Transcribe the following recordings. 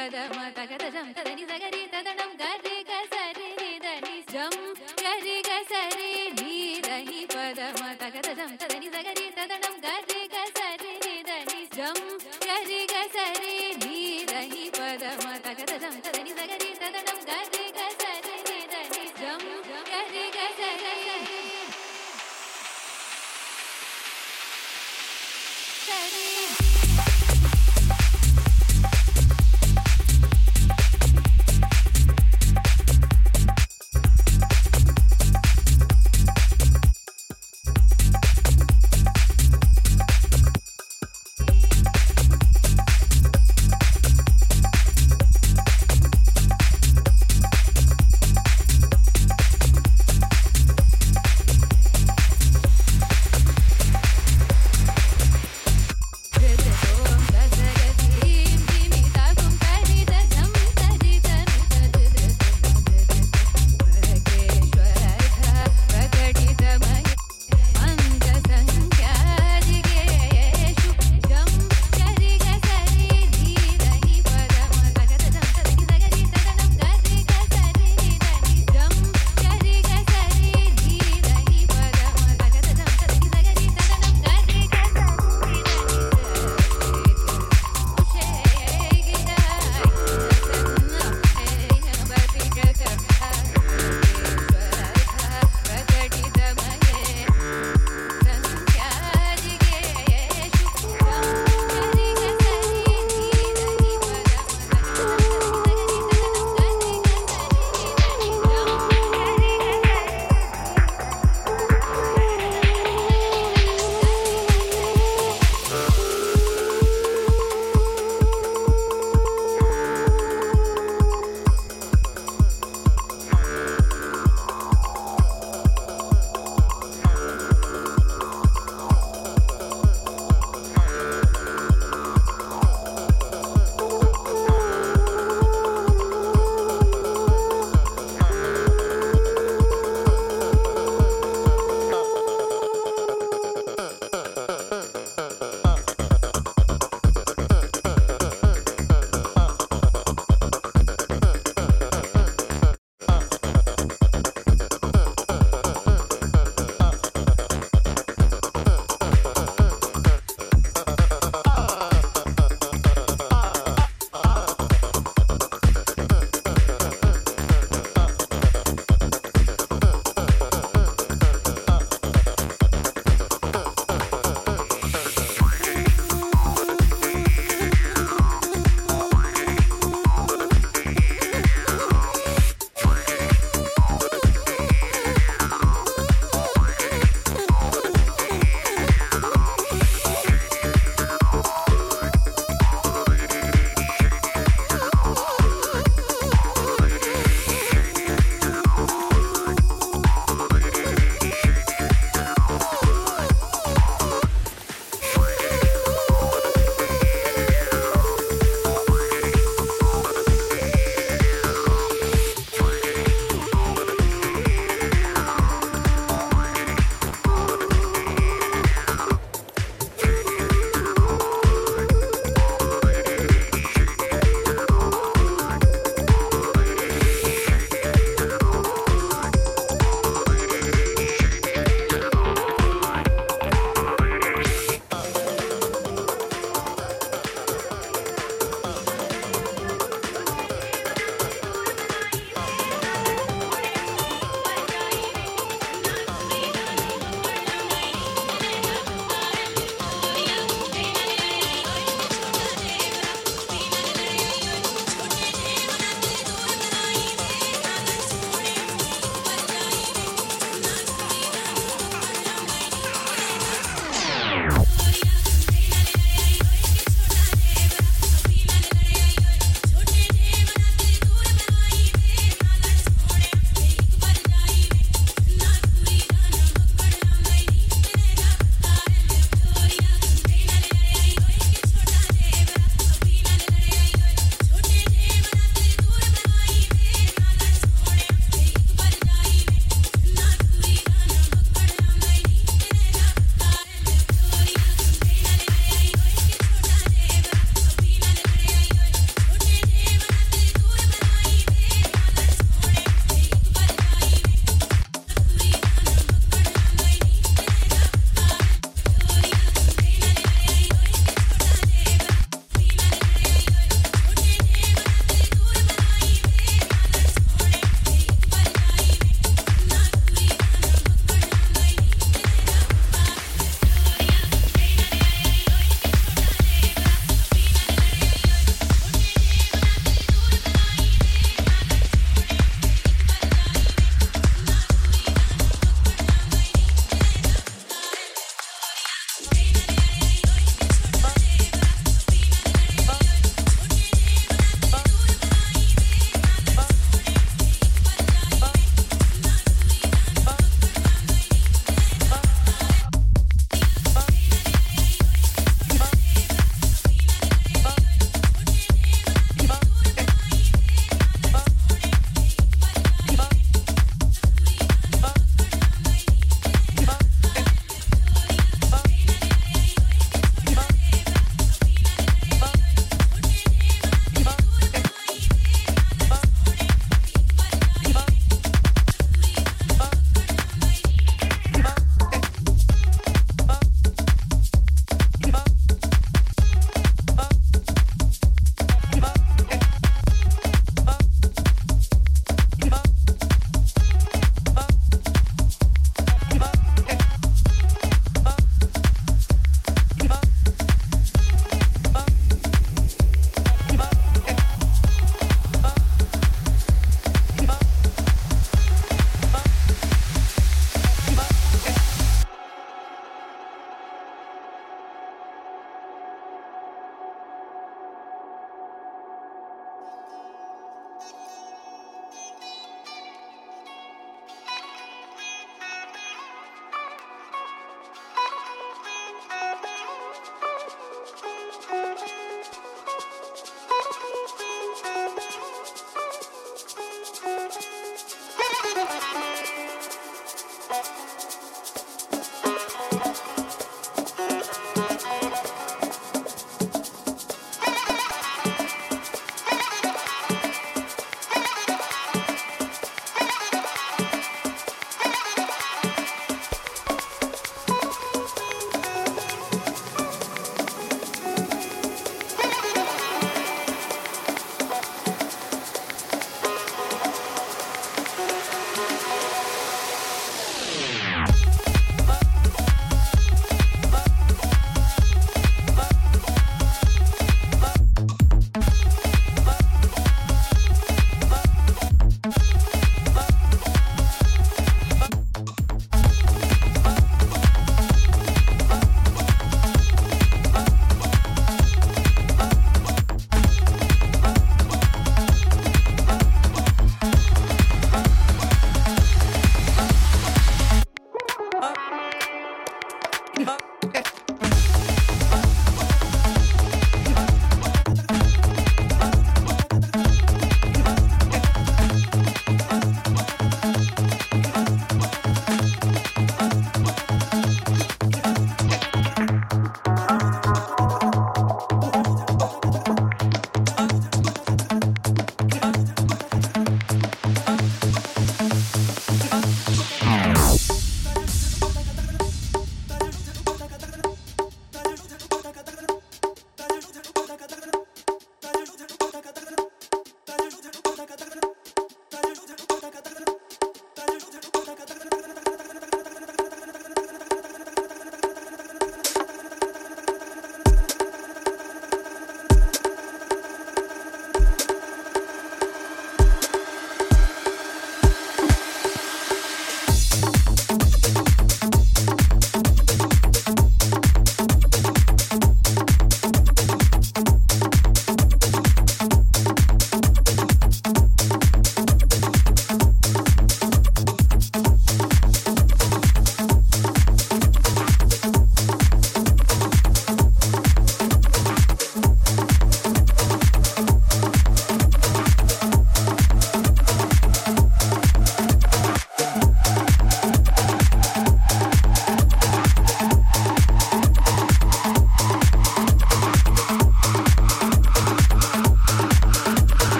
कथ जम् तदनी जगरी तदनु गर्दे कसरि निदी कसरि धीरहि पद माता कथ जम् तदी सगरी तदनुं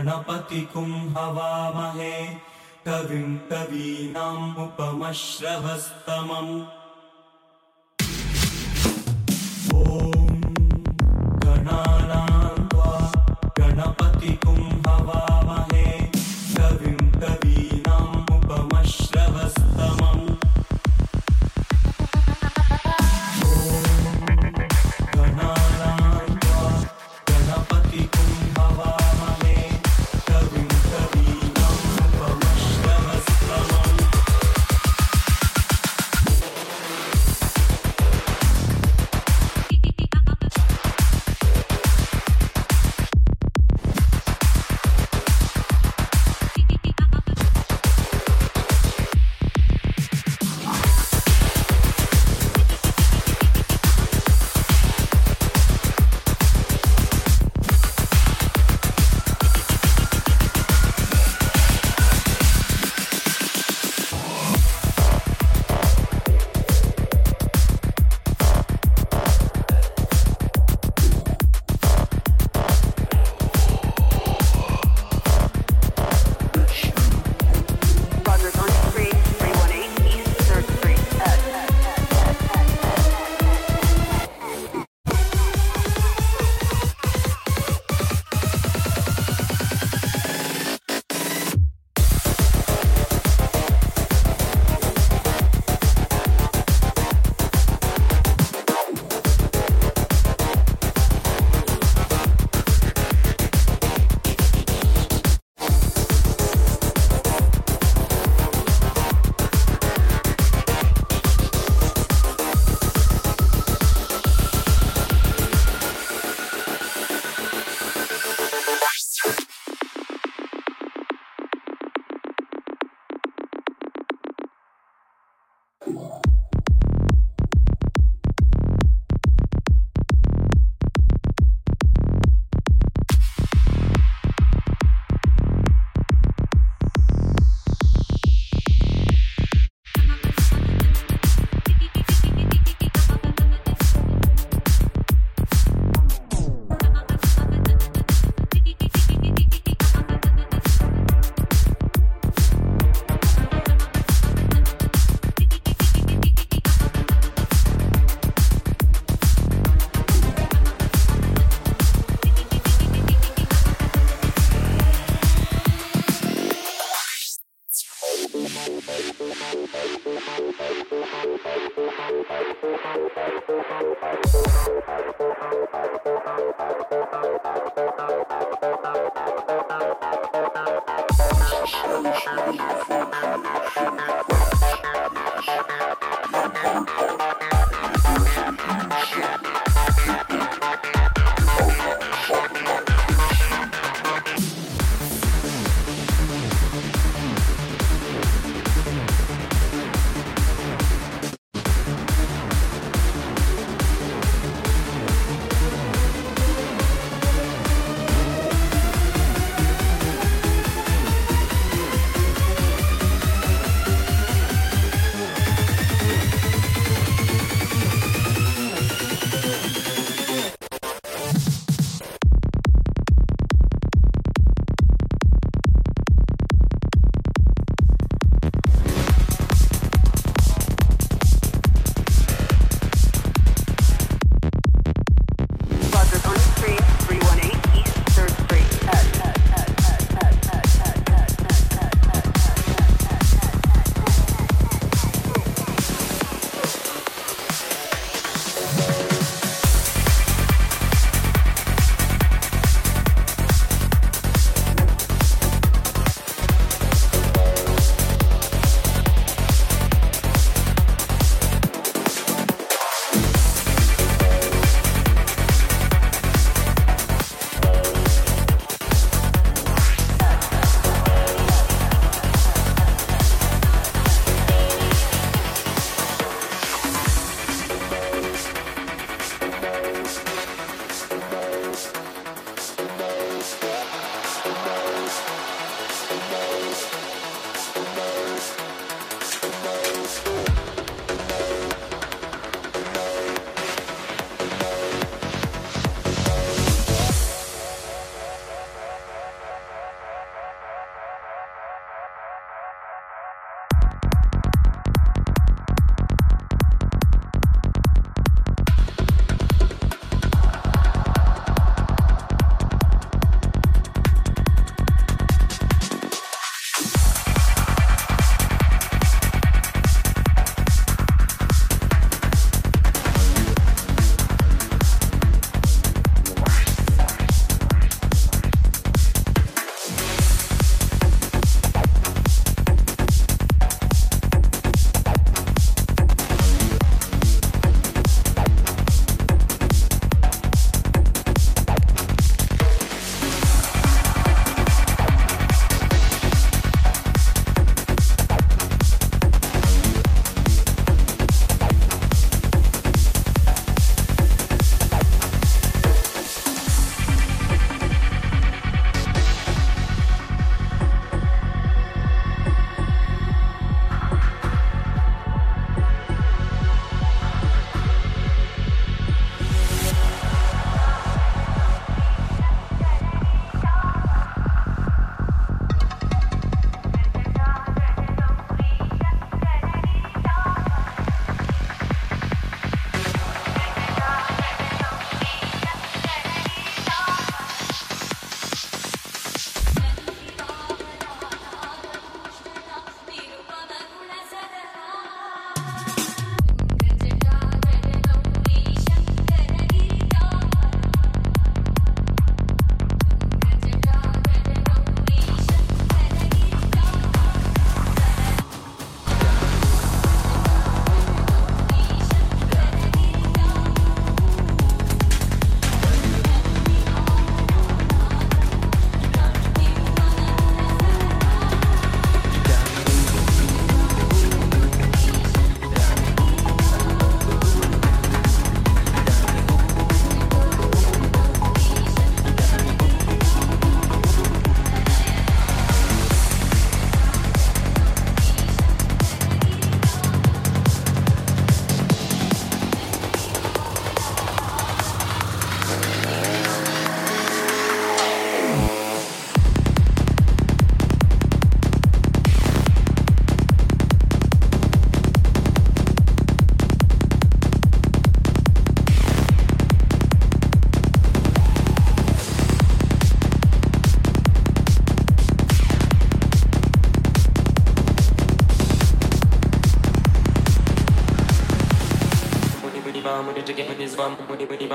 गणपतिकुं हवामहे कविम् कवीनाम् उपमश्रभस्तमम्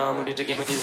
comedy to give me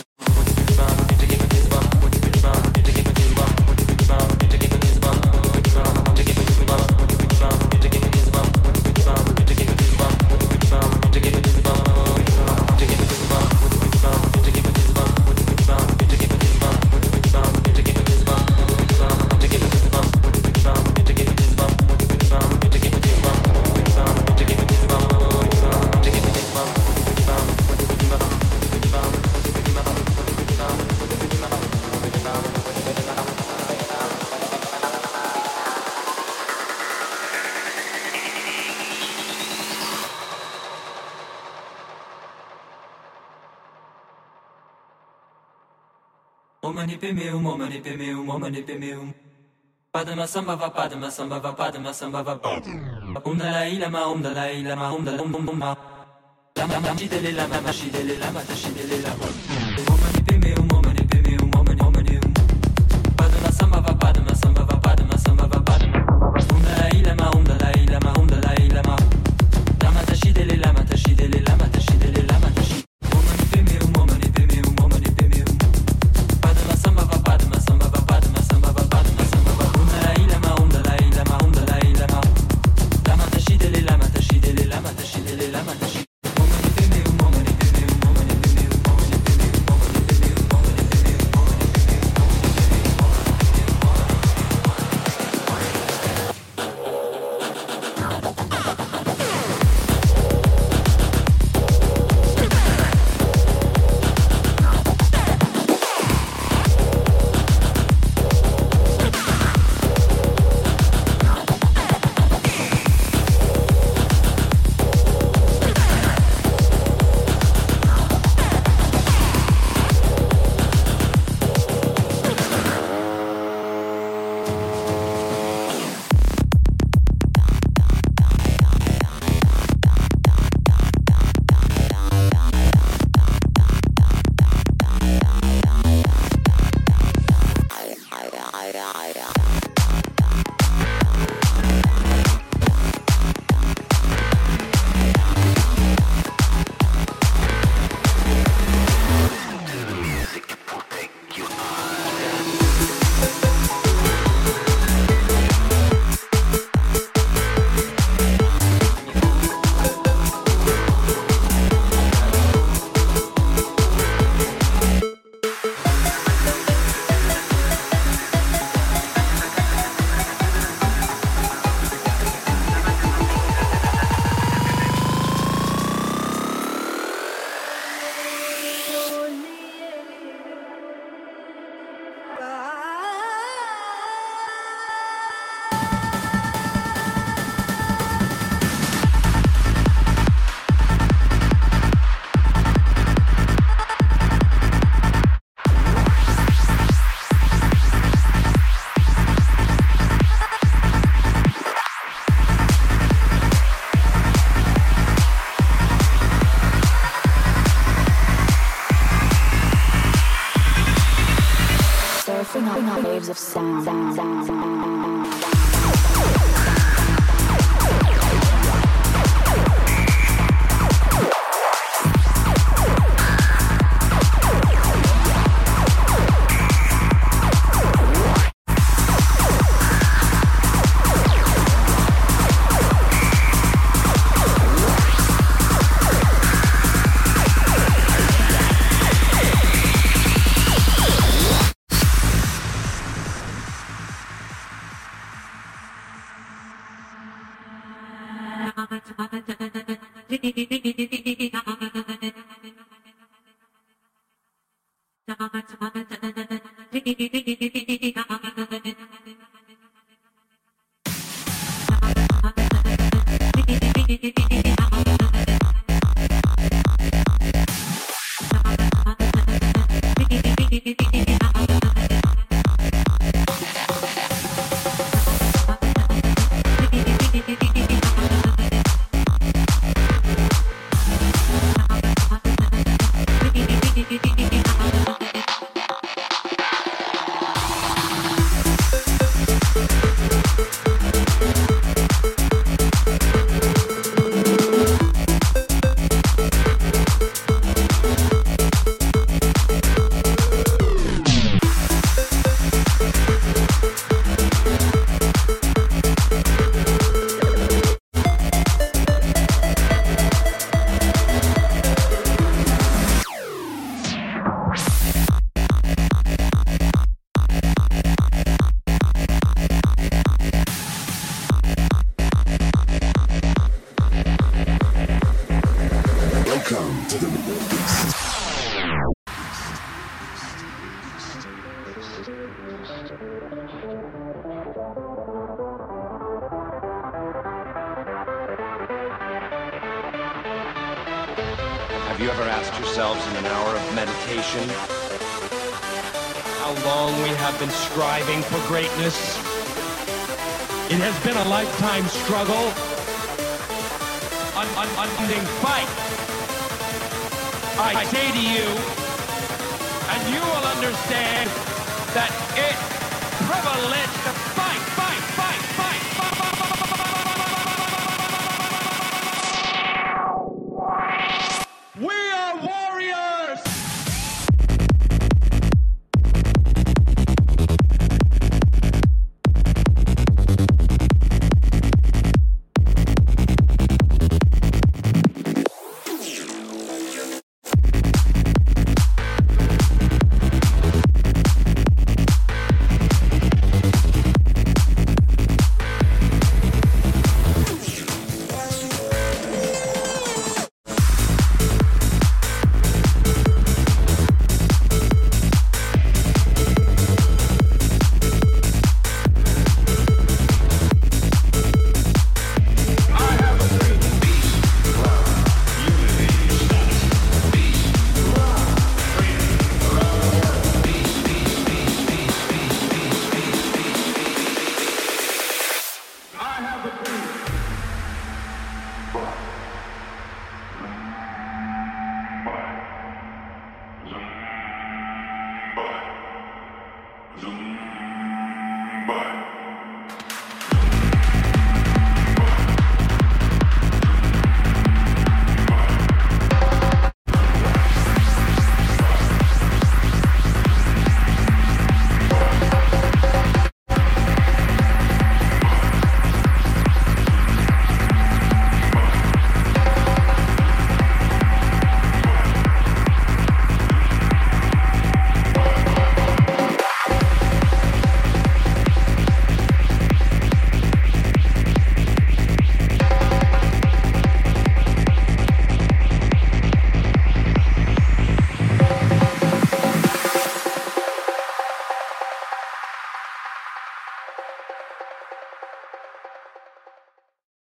pemeum, omani pemeum, omani pemeum. Padma samba va padma samba va padma samba va padma. Dalai lama, dalai lama. Lama lama shidele lama, shidele lama, lama. Striving for greatness? It has been a lifetime struggle, an un- unending fight. I say to you, and you will understand that it's privilege